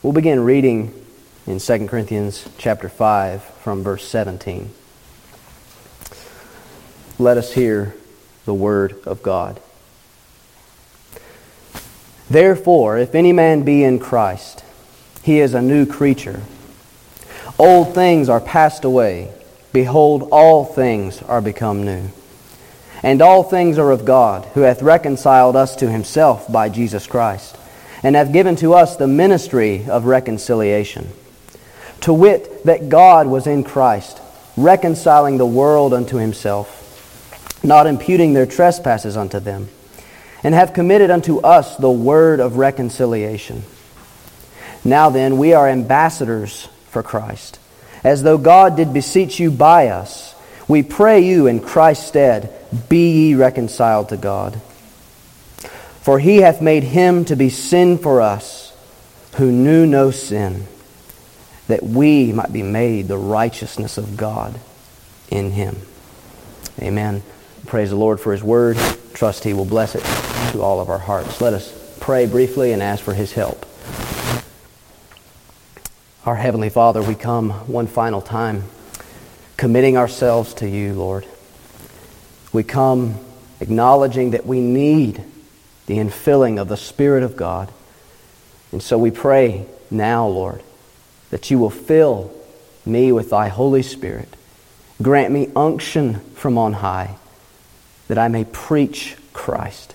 We'll begin reading in 2 Corinthians chapter 5 from verse 17. Let us hear the word of God. Therefore, if any man be in Christ, he is a new creature. Old things are passed away. Behold, all things are become new. And all things are of God, who hath reconciled us to himself by Jesus Christ, and hath given to us the ministry of reconciliation. To wit, that God was in Christ, reconciling the world unto himself, not imputing their trespasses unto them, and have committed unto us the word of reconciliation. Now then, we are ambassadors for Christ, as though God did beseech you by us. We pray you in Christ's stead, be ye reconciled to God. For he hath made him to be sin for us, who knew no sin, that we might be made the righteousness of God in him. Amen. Praise the Lord for his word. Trust he will bless it to all of our hearts. Let us pray briefly and ask for his help. Our Heavenly Father, we come one final time committing ourselves to you, Lord. We come acknowledging that we need the infilling of the Spirit of God. And so we pray now, Lord, that you will fill me with thy Holy Spirit. Grant me unction from on high, that I may preach Christ,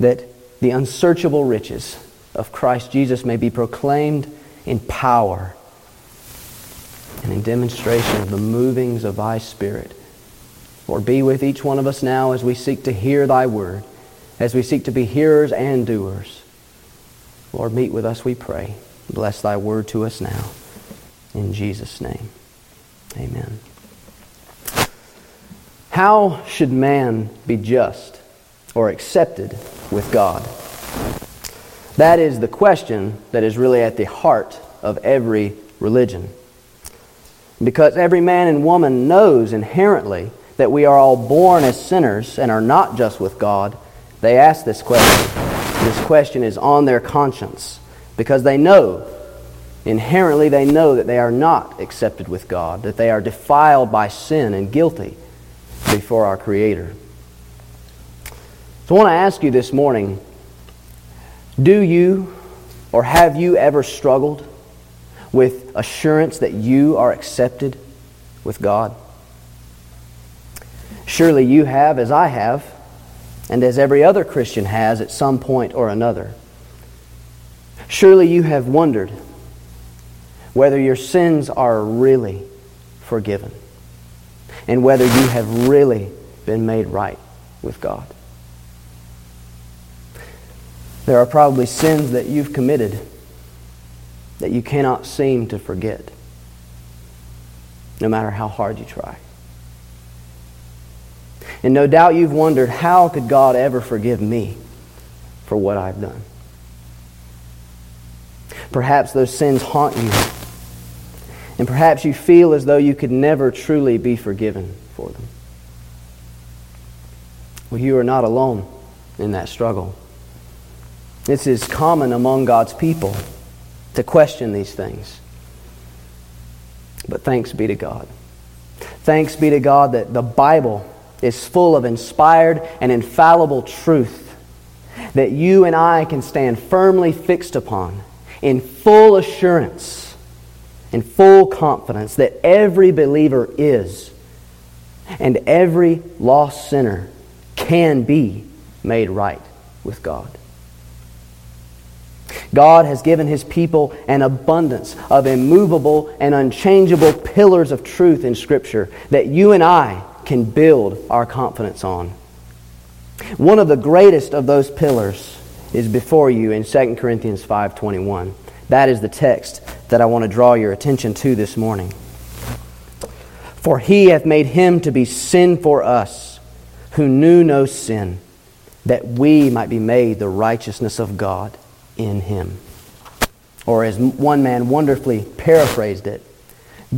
that the unsearchable riches of Christ Jesus may be proclaimed in power and in demonstration of the movings of thy Spirit. Lord, be with each one of us now as we seek to hear thy word, as we seek to be hearers and doers. Lord, meet with us, we pray. Bless thy word to us now. In Jesus' name, amen. How should man be just or accepted with God? That is the question that is really at the heart of every religion. Because every man and woman knows inherently that we are all born as sinners and are not just with God, they ask this question. This question is on their conscience because they know, inherently, they know that they are not accepted with God, that they are defiled by sin and guilty before our Creator. So I want to ask you this morning do you or have you ever struggled with assurance that you are accepted with God? Surely you have, as I have, and as every other Christian has at some point or another. Surely you have wondered whether your sins are really forgiven and whether you have really been made right with God. There are probably sins that you've committed that you cannot seem to forget, no matter how hard you try. And no doubt you've wondered, how could God ever forgive me for what I've done? Perhaps those sins haunt you. And perhaps you feel as though you could never truly be forgiven for them. Well, you are not alone in that struggle. This is common among God's people to question these things. But thanks be to God. Thanks be to God that the Bible is full of inspired and infallible truth that you and I can stand firmly fixed upon in full assurance, in full confidence that every believer is and every lost sinner can be made right with God. God has given his people an abundance of immovable and unchangeable pillars of truth in Scripture that you and I can build our confidence on. One of the greatest of those pillars is before you in 2 Corinthians 5:21. That is the text that I want to draw your attention to this morning. For he hath made him to be sin for us, who knew no sin, that we might be made the righteousness of God in him. Or as one man wonderfully paraphrased it,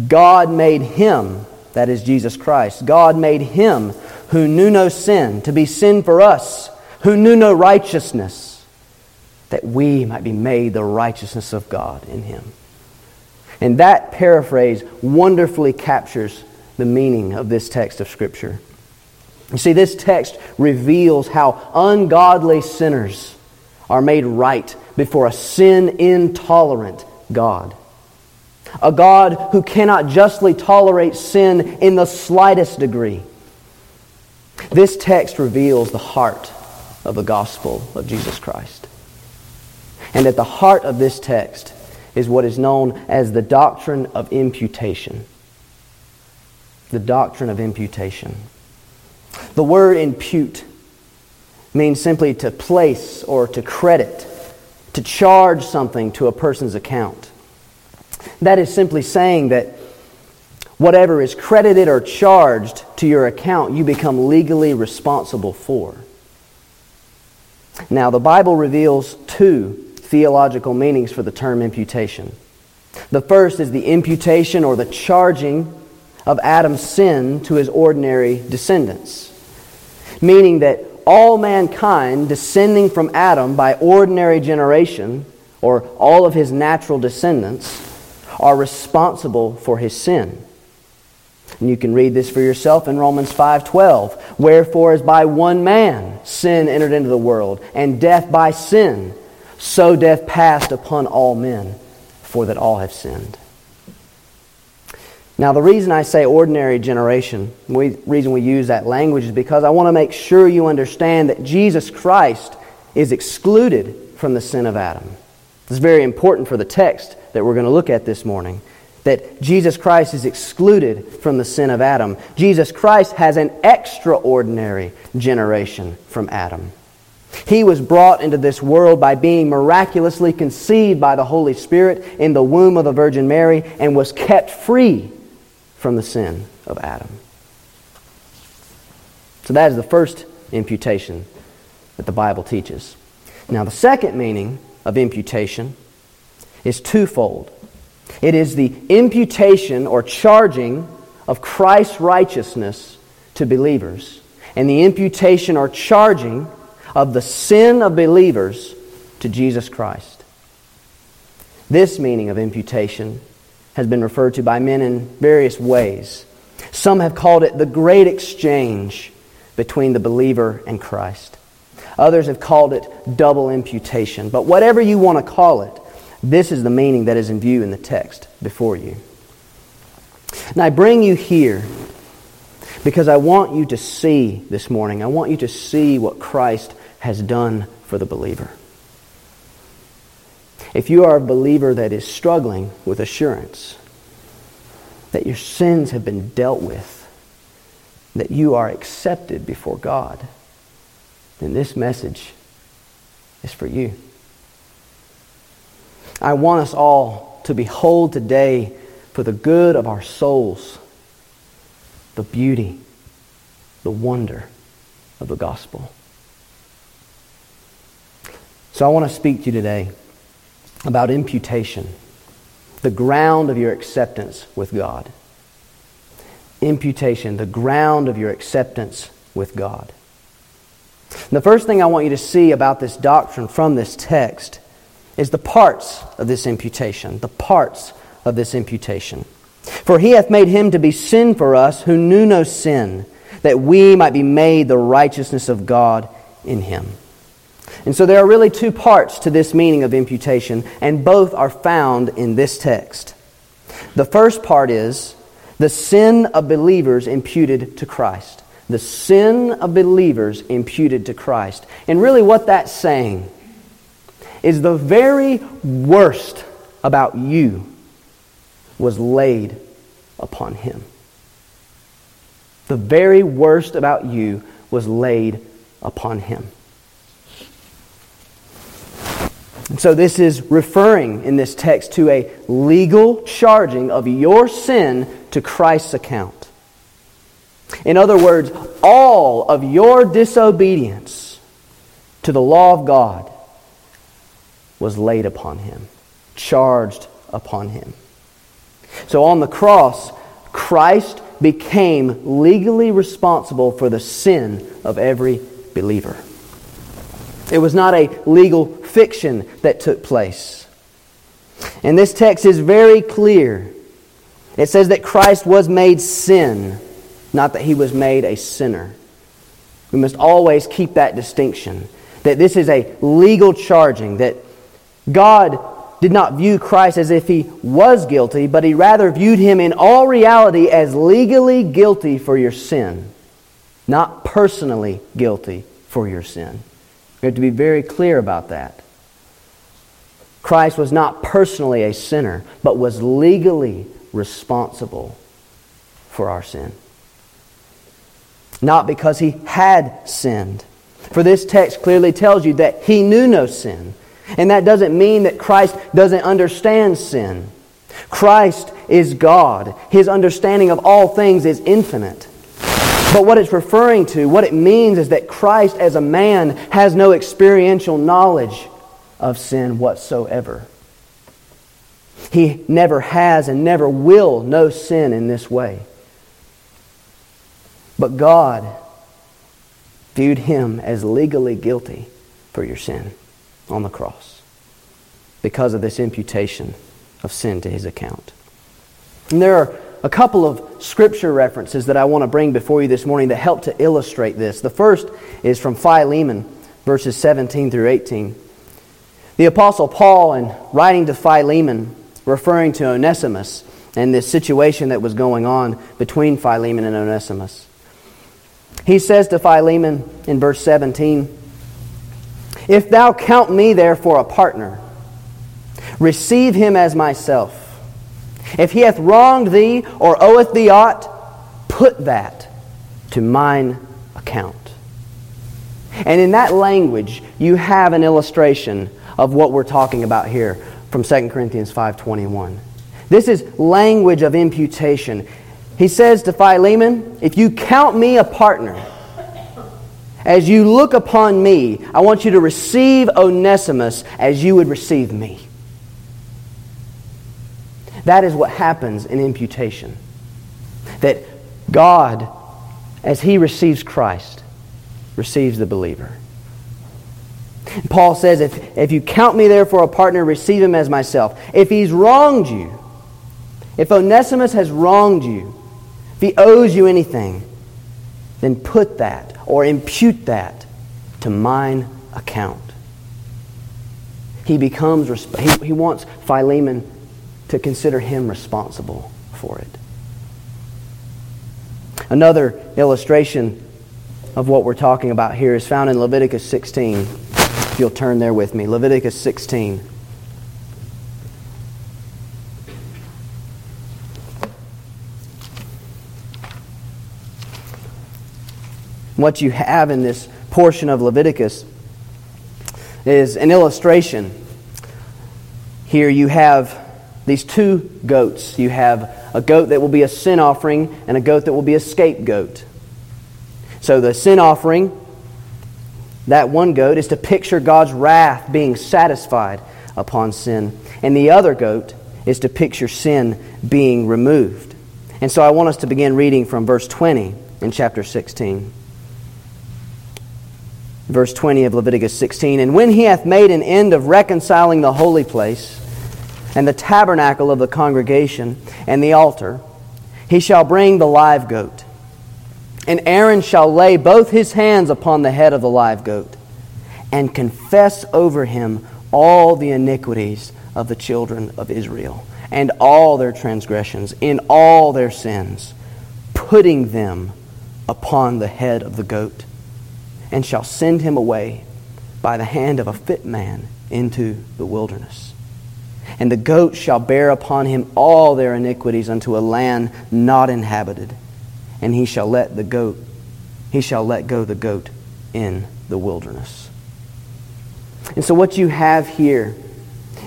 God made him, that is Jesus Christ, God made him who knew no sin to be sin for us, who knew no righteousness, that we might be made the righteousness of God in him. And that paraphrase wonderfully captures the meaning of this text of Scripture. You see, this text reveals how ungodly sinners are made right before a sin intolerant God. A God who cannot justly tolerate sin in the slightest degree. This text reveals the heart of the gospel of Jesus Christ. And at the heart of this text is what is known as the doctrine of imputation. The doctrine of imputation. The word impute means simply to place or to credit, to charge something to a person's account. That is simply saying that whatever is credited or charged to your account, you become legally responsible for. Now, the Bible reveals two theological meanings for the term imputation. The first is the imputation or the charging of Adam's sin to his ordinary descendants, meaning that all mankind descending from Adam by ordinary generation, or all of his natural descendants, are responsible for his sin. And you can read this for yourself in Romans 5:12. Wherefore as by one man sin entered into the world, and death by sin, so death passed upon all men, for that all have sinned. Now, the reason I say ordinary generation, the reason we use that language is because I want to make sure you understand that Jesus Christ is excluded from the sin of Adam. It's very important for the text that we're going to look at this morning. That Jesus Christ is excluded from the sin of Adam. Jesus Christ has an extraordinary generation from Adam. He was brought into this world by being miraculously conceived by the Holy Spirit in the womb of the Virgin Mary and was kept free from the sin of Adam. So that is the first imputation that the Bible teaches. Now, the second meaning of imputation is twofold it is the imputation or charging of Christ's righteousness to believers, and the imputation or charging of the sin of believers to Jesus Christ. This meaning of imputation has been referred to by men in various ways. Some have called it the great exchange between the believer and Christ. Others have called it double imputation. But whatever you want to call it, this is the meaning that is in view in the text before you. And I bring you here because I want you to see this morning, I want you to see what Christ has done for the believer. If you are a believer that is struggling with assurance that your sins have been dealt with, that you are accepted before God, then this message is for you. I want us all to behold today for the good of our souls the beauty, the wonder of the gospel. So I want to speak to you today about imputation, the ground of your acceptance with God. Imputation, the ground of your acceptance with God. And the first thing I want you to see about this doctrine from this text is the parts of this imputation. The parts of this imputation. For he hath made him to be sin for us who knew no sin, that we might be made the righteousness of God in him. And so there are really two parts to this meaning of imputation, and both are found in this text. The first part is the sin of believers imputed to Christ. The sin of believers imputed to Christ. And really, what that's saying is the very worst about you was laid upon him. The very worst about you was laid upon him. And so this is referring in this text to a legal charging of your sin to Christ's account. In other words, all of your disobedience to the law of God was laid upon him, charged upon him. So on the cross, Christ became legally responsible for the sin of every believer. It was not a legal fiction that took place. And this text is very clear. It says that Christ was made sin, not that he was made a sinner. We must always keep that distinction that this is a legal charging, that God did not view Christ as if he was guilty, but he rather viewed him in all reality as legally guilty for your sin, not personally guilty for your sin. We have to be very clear about that. Christ was not personally a sinner, but was legally responsible for our sin. Not because he had sinned. For this text clearly tells you that he knew no sin. And that doesn't mean that Christ doesn't understand sin. Christ is God. His understanding of all things is infinite. But what it's referring to, what it means is that Christ as a man has no experiential knowledge of sin whatsoever. He never has and never will know sin in this way. But God viewed him as legally guilty for your sin on the cross because of this imputation of sin to his account. And there are a couple of scripture references that I want to bring before you this morning that help to illustrate this. The first is from Philemon, verses 17 through 18. The Apostle Paul, in writing to Philemon, referring to Onesimus and this situation that was going on between Philemon and Onesimus, he says to Philemon in verse 17, If thou count me therefore a partner, receive him as myself. If he hath wronged thee or oweth thee aught, put that to mine account. And in that language, you have an illustration of what we're talking about here from 2 Corinthians 5:21. This is language of imputation. He says to Philemon, if you count me a partner, as you look upon me, I want you to receive Onesimus as you would receive me. That is what happens in imputation. That God, as He receives Christ, receives the believer. Paul says, if, if you count me therefore a partner, receive him as myself. If he's wronged you, if Onesimus has wronged you, if he owes you anything, then put that or impute that to mine account. He becomes, he, he wants Philemon to consider him responsible for it. Another illustration of what we're talking about here is found in Leviticus 16. If you'll turn there with me, Leviticus 16. What you have in this portion of Leviticus is an illustration. Here you have these two goats. You have a goat that will be a sin offering and a goat that will be a scapegoat. So the sin offering, that one goat, is to picture God's wrath being satisfied upon sin. And the other goat is to picture sin being removed. And so I want us to begin reading from verse 20 in chapter 16. Verse 20 of Leviticus 16. And when he hath made an end of reconciling the holy place, and the tabernacle of the congregation and the altar, he shall bring the live goat. And Aaron shall lay both his hands upon the head of the live goat and confess over him all the iniquities of the children of Israel and all their transgressions in all their sins, putting them upon the head of the goat, and shall send him away by the hand of a fit man into the wilderness. And the goat shall bear upon him all their iniquities unto a land not inhabited. And he shall let the goat, he shall let go the goat in the wilderness. And so what you have here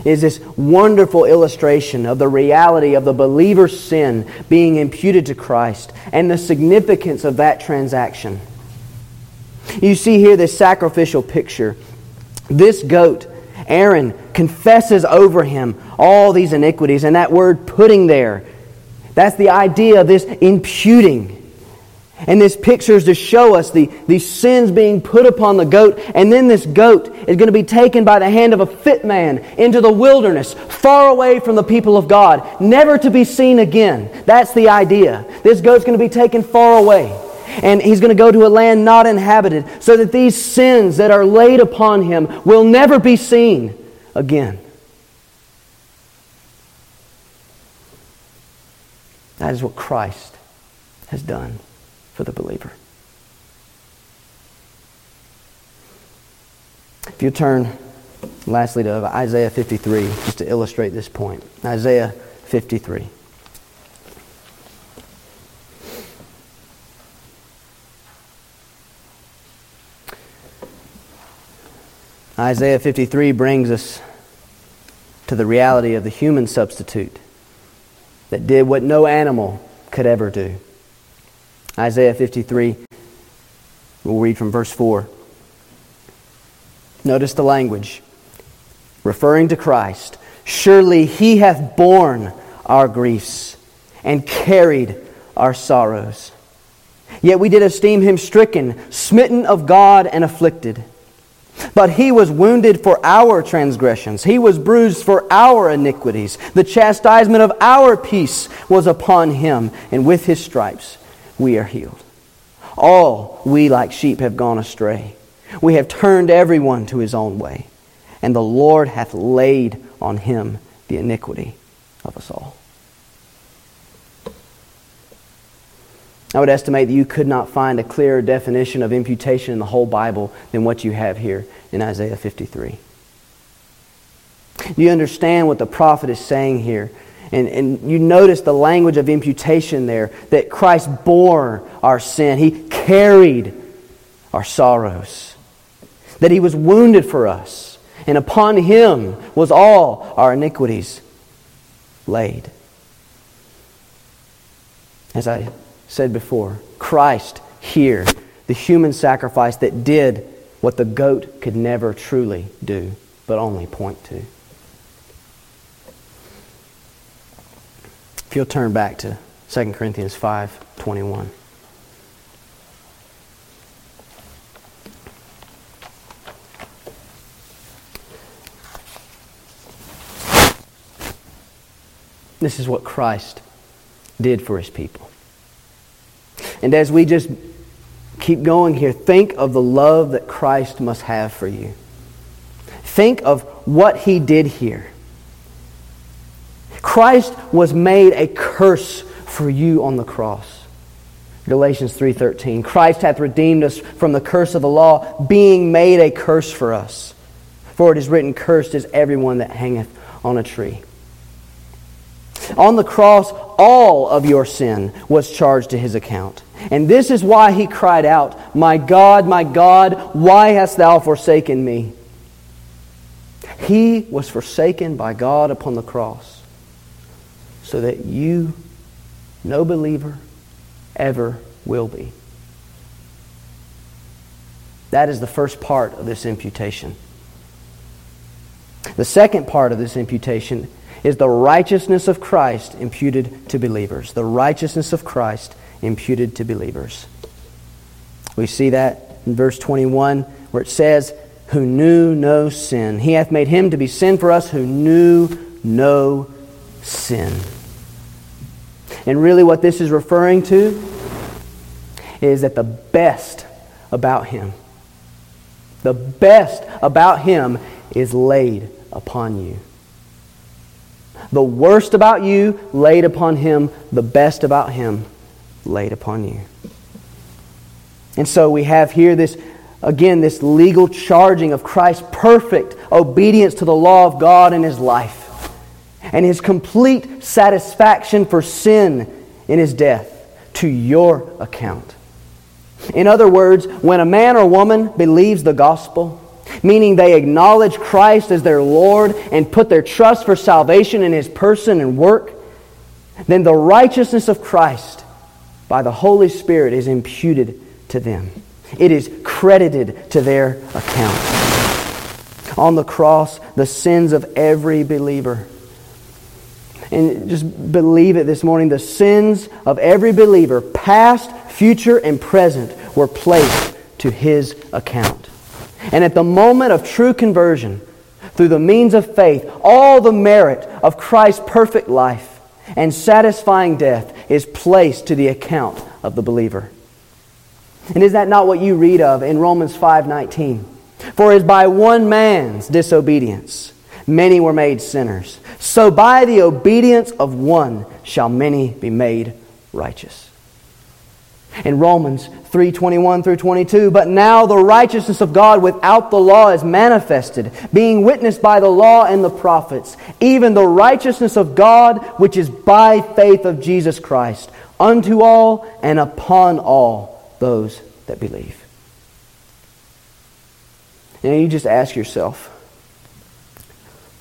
is this wonderful illustration of the reality of the believer's sin being imputed to Christ and the significance of that transaction. You see here this sacrificial picture. This goat Aaron confesses over him all these iniquities. And that word putting there, that's the idea of this imputing. And this picture is to show us the, these sins being put upon the goat, and then this goat is going to be taken by the hand of a fit man into the wilderness, far away from the people of God, never to be seen again. That's the idea. This goat's going to be taken far away. And he's going to go to a land not inhabited, so that these sins that are laid upon him will never be seen again. That is what Christ has done for the believer. If you turn lastly to Isaiah 53, just to illustrate this point. Isaiah 53. Isaiah 53 brings us to the reality of the human substitute that did what no animal could ever do. Isaiah 53, we'll read from verse 4. Notice the language. Referring to Christ, surely he hath borne our griefs and carried our sorrows. Yet we did esteem him stricken, smitten of God, and afflicted. But he was wounded for our transgressions, he was bruised for our iniquities. The chastisement of our peace was upon him, and with his stripes we are healed. All we like sheep have gone astray. We have turned everyone to his own way, and the Lord hath laid on him the iniquity of us all. I would estimate that you could not find a clearer definition of imputation in the whole Bible than what you have here in Isaiah 53. Do you understand what the prophet is saying here? And, and you notice the language of imputation there that Christ bore our sin, He carried our sorrows, that He was wounded for us, and upon Him was all our iniquities laid. As I said before, Christ here, the human sacrifice that did what the goat could never truly do, but only point to. If you'll turn back to 2 Corinthians 5 21. This is what Christ did for his people. And as we just keep going here, think of the love that Christ must have for you. Think of what he did here. Christ was made a curse for you on the cross. Galatians 3:13 Christ hath redeemed us from the curse of the law being made a curse for us for it is written cursed is everyone that hangeth on a tree on the cross all of your sin was charged to his account and this is why he cried out my god my god why hast thou forsaken me he was forsaken by God upon the cross so that you, no believer, ever will be. That is the first part of this imputation. The second part of this imputation is the righteousness of Christ imputed to believers. The righteousness of Christ imputed to believers. We see that in verse 21 where it says, Who knew no sin. He hath made him to be sin for us who knew no sin. And really, what this is referring to is that the best about Him, the best about Him is laid upon you. The worst about you laid upon Him, the best about Him laid upon you. And so we have here this, again, this legal charging of Christ's perfect obedience to the law of God in His life and his complete satisfaction for sin in his death to your account. In other words, when a man or woman believes the gospel, meaning they acknowledge Christ as their Lord and put their trust for salvation in his person and work, then the righteousness of Christ by the Holy Spirit is imputed to them. It is credited to their account. On the cross, the sins of every believer And just believe it this morning. The sins of every believer, past, future, and present, were placed to his account. And at the moment of true conversion, through the means of faith, all the merit of Christ's perfect life and satisfying death is placed to the account of the believer. And is that not what you read of in Romans 5:19? For as by one man's disobedience many were made sinners, so by the obedience of one shall many be made righteous. In Romans 3:21 through 22, but now the righteousness of God without the law is manifested, being witnessed by the law and the prophets, even the righteousness of God which is by faith of Jesus Christ, unto all and upon all those that believe. And you just ask yourself,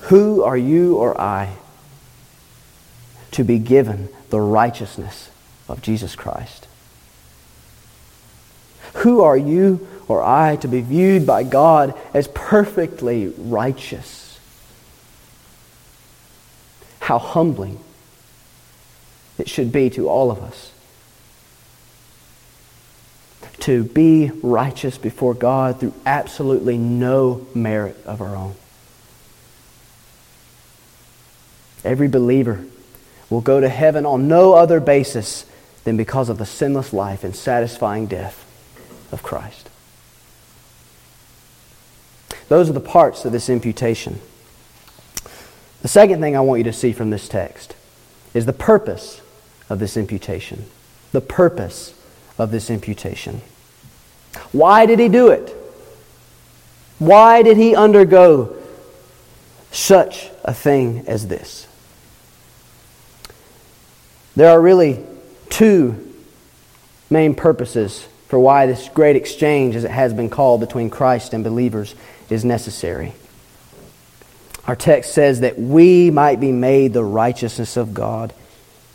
who are you or I to be given the righteousness of Jesus Christ? Who are you or I to be viewed by God as perfectly righteous? How humbling it should be to all of us to be righteous before God through absolutely no merit of our own. Every believer will go to heaven on no other basis than because of the sinless life and satisfying death of Christ. Those are the parts of this imputation. The second thing I want you to see from this text is the purpose of this imputation. The purpose of this imputation. Why did he do it? Why did he undergo such a thing as this? There are really two main purposes for why this great exchange, as it has been called, between Christ and believers is necessary. Our text says that we might be made the righteousness of God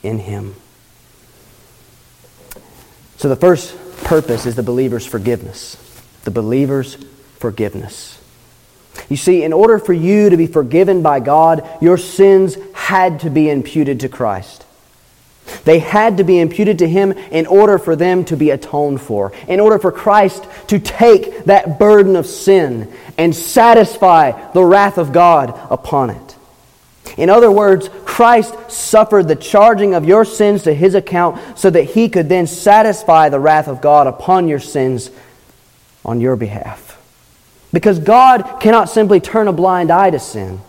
in Him. So the first purpose is the believer's forgiveness. The believer's forgiveness. You see, in order for you to be forgiven by God, your sins had to be imputed to Christ. They had to be imputed to him in order for them to be atoned for, in order for Christ to take that burden of sin and satisfy the wrath of God upon it. In other words, Christ suffered the charging of your sins to his account so that he could then satisfy the wrath of God upon your sins on your behalf. Because God cannot simply turn a blind eye to sin.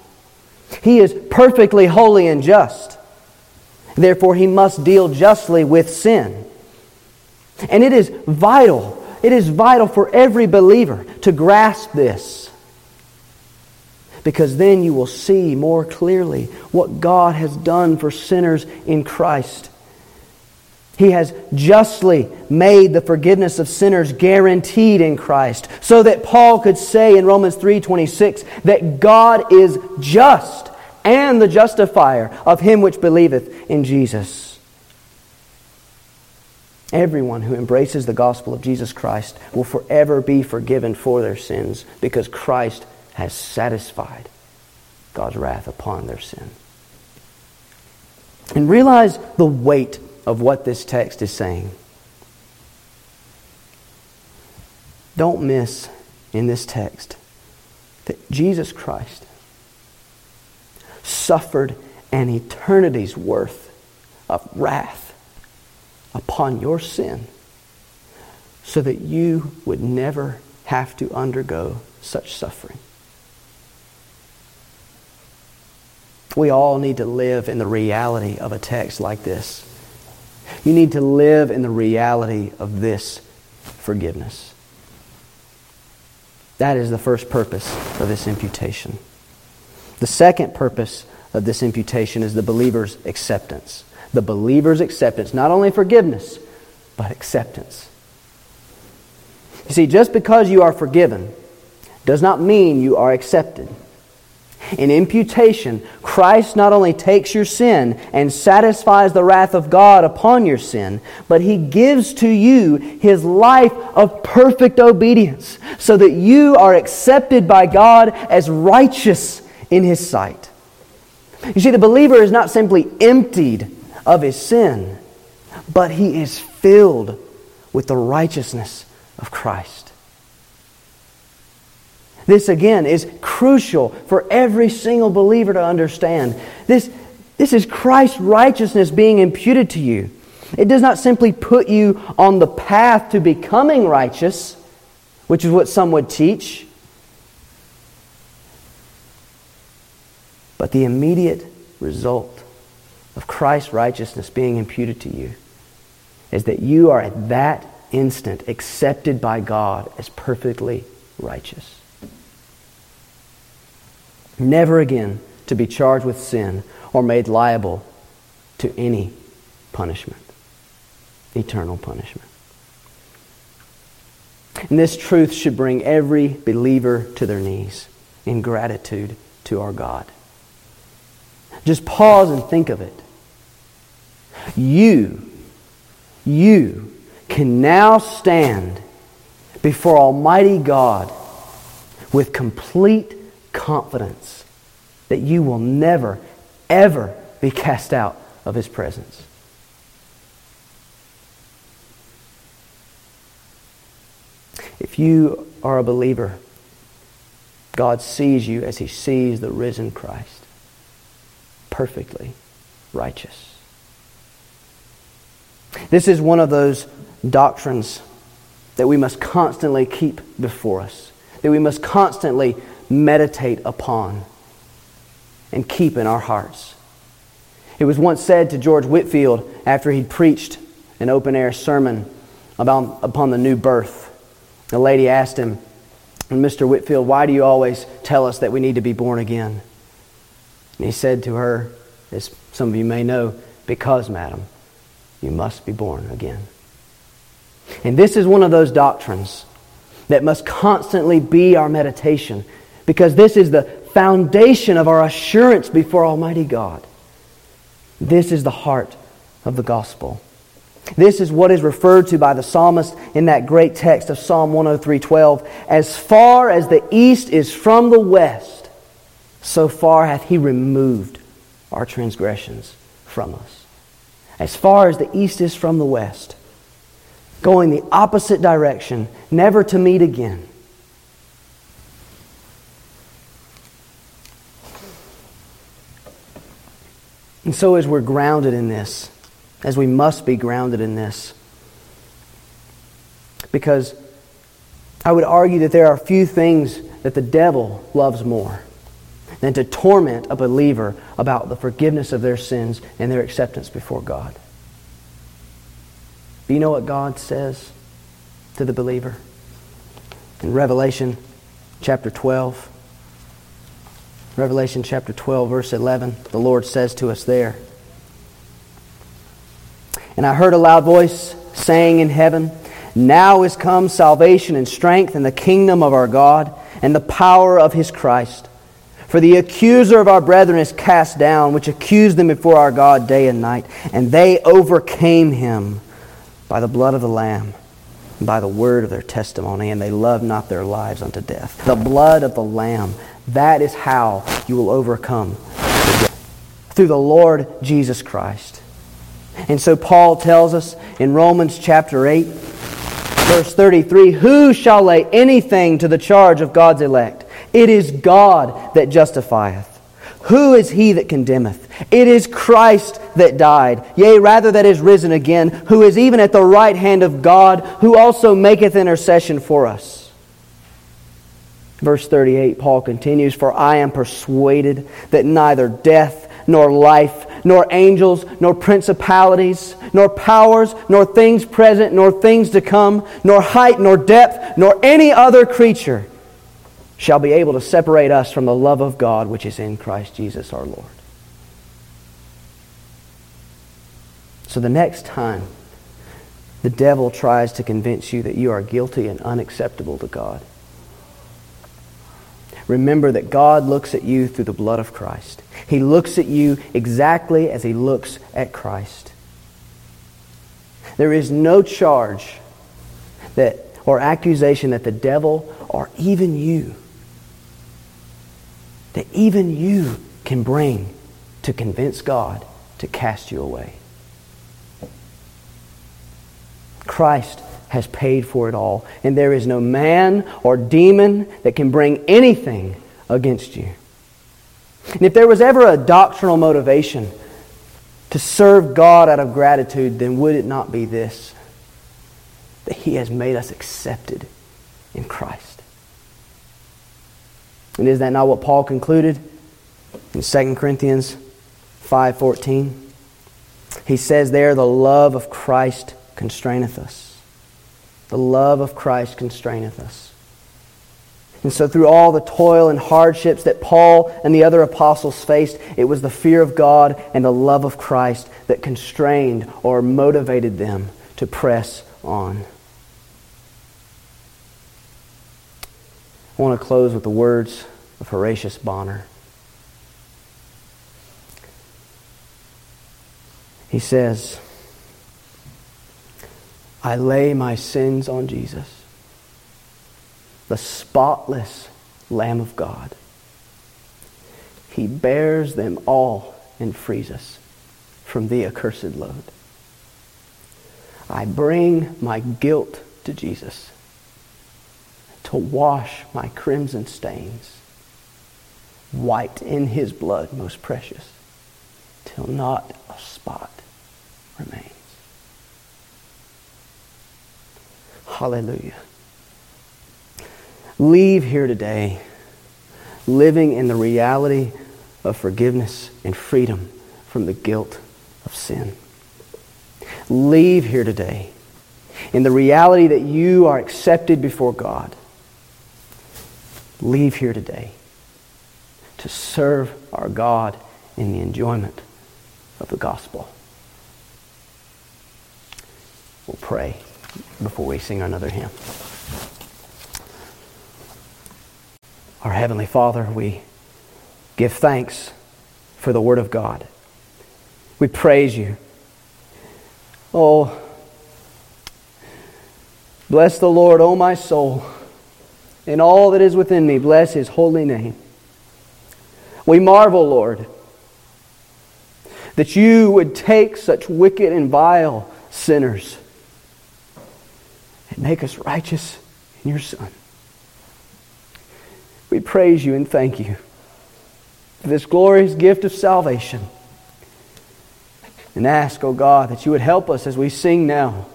He is perfectly holy and just. Therefore, he must deal justly with sin. And it is vital, it is vital for every believer to grasp this. Because then you will see more clearly what God has done for sinners in Christ. He has justly made the forgiveness of sinners guaranteed in Christ, so that Paul could say in Romans 3:26 that God is just and the justifier of him which believeth in Jesus. Everyone who embraces the gospel of Jesus Christ will forever be forgiven for their sins because Christ has satisfied God's wrath upon their sin. And realize the weight of what this text is saying. Don't miss in this text that Jesus Christ suffered an eternity's worth of wrath upon your sin so that you would never have to undergo such suffering. We all need to live in the reality of a text like this. You need to live in the reality of this forgiveness. That is the first purpose of this imputation. The second purpose of this imputation is the believer's acceptance. The believer's acceptance, not only forgiveness, but acceptance. You see, just because you are forgiven does not mean you are accepted. In imputation, Christ not only takes your sin and satisfies the wrath of God upon your sin, but he gives to you his life of perfect obedience so that you are accepted by God as righteous in his sight. You see, the believer is not simply emptied of his sin, but he is filled with the righteousness of Christ. This, again, is crucial for every single believer to understand. This, this is Christ's righteousness being imputed to you. It does not simply put you on the path to becoming righteous, which is what some would teach, but the immediate result of Christ's righteousness being imputed to you is that you are at that instant accepted by God as perfectly righteous. Never again to be charged with sin or made liable to any punishment, eternal punishment. And this truth should bring every believer to their knees in gratitude to our God. Just pause and think of it. You, you can now stand before Almighty God with complete confidence that you will never, ever be cast out of His presence. If you are a believer, God sees you as He sees the risen Christ, perfectly righteous. This is one of those doctrines that we must constantly keep before us, that we must constantly meditate upon and keep in our hearts. It was once said to George Whitefield after he'd preached an open air sermon about, upon the new birth. A lady asked him, Mr. Whitefield, why do you always tell us that we need to be born again? And he said to her, as some of you may know, Because, madam, you must be born again. And this is one of those doctrines that must constantly be our meditation because this is the foundation of our assurance before Almighty God. This is the heart of the gospel. This is what is referred to by the psalmist in that great text of Psalm 103:12, as far as the east is from the west, so far hath he removed our transgressions from us. As far as the east is from the west, going the opposite direction, never to meet again. And so, as we're grounded in this, as we must be grounded in this, because I would argue that there are few things that the devil loves more than to torment a believer about the forgiveness of their sins and their acceptance before God. Do you know what God says to the believer? In Revelation chapter 12, Revelation chapter 12, verse 11, the Lord says to us there And I heard a loud voice saying in heaven, Now is come salvation and strength and the kingdom of our God and the power of his Christ. For the accuser of our brethren is cast down, which accused them before our God day and night, and they overcame him by the blood of the Lamb and by the word of their testimony, and they loved not their lives unto death. The blood of the Lamb that is how you will overcome through the Lord Jesus Christ. And so Paul tells us in Romans chapter 8, verse 33 Who shall lay anything to the charge of God's elect? It is God that justifieth. Who is he that condemneth? It is Christ that died, yea, rather that is risen again, who is even at the right hand of God, who also maketh intercession for us. Verse 38, Paul continues, For I am persuaded that neither death, nor life, nor angels, nor principalities, nor powers, nor things present, nor things to come, nor height, nor depth, nor any other creature shall be able to separate us from the love of God which is in Christ Jesus our Lord. So the next time the devil tries to convince you that you are guilty and unacceptable to God, remember that God looks at you through the blood of Christ. He looks at you exactly as he looks at Christ. There is no charge that or accusation that the devil or even you that even you can bring to convince God to cast you away. Christ has paid for it all, and there is no man or demon that can bring anything against you. And if there was ever a doctrinal motivation to serve God out of gratitude, then would it not be this? That He has made us accepted in Christ. And is that not what Paul concluded in 2 Corinthians 5:14? He says there, the love of Christ constraineth us. The love of Christ constraineth us. And so, through all the toil and hardships that Paul and the other apostles faced, it was the fear of God and the love of Christ that constrained or motivated them to press on. I want to close with the words of Horatius Bonar. He says, I lay my sins on Jesus, the spotless Lamb of God. He bears them all and frees us from the accursed load. I bring my guilt to Jesus to wash my crimson stains, white in his blood most precious, till not a spot remains. Hallelujah. Leave here today living in the reality of forgiveness and freedom from the guilt of sin. Leave here today in the reality that you are accepted before God leave here today to serve our God in the enjoyment of the gospel. We'll pray before we sing another hymn. Our Heavenly Father, we give thanks for the Word of God. We praise you. Oh, bless the Lord, O oh my soul and all that is within me. Bless his holy name. We marvel, Lord, that you would take such wicked and vile sinners and make us righteous in your Son. We praise you and thank you for this glorious gift of salvation. And ask, O oh God, that you would help us as we sing now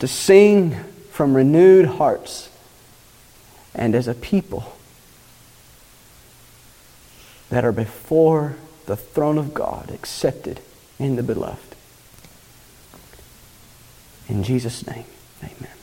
to sing from renewed hearts and as a people that are before the throne of God, accepted in the beloved. In Jesus' name, amen.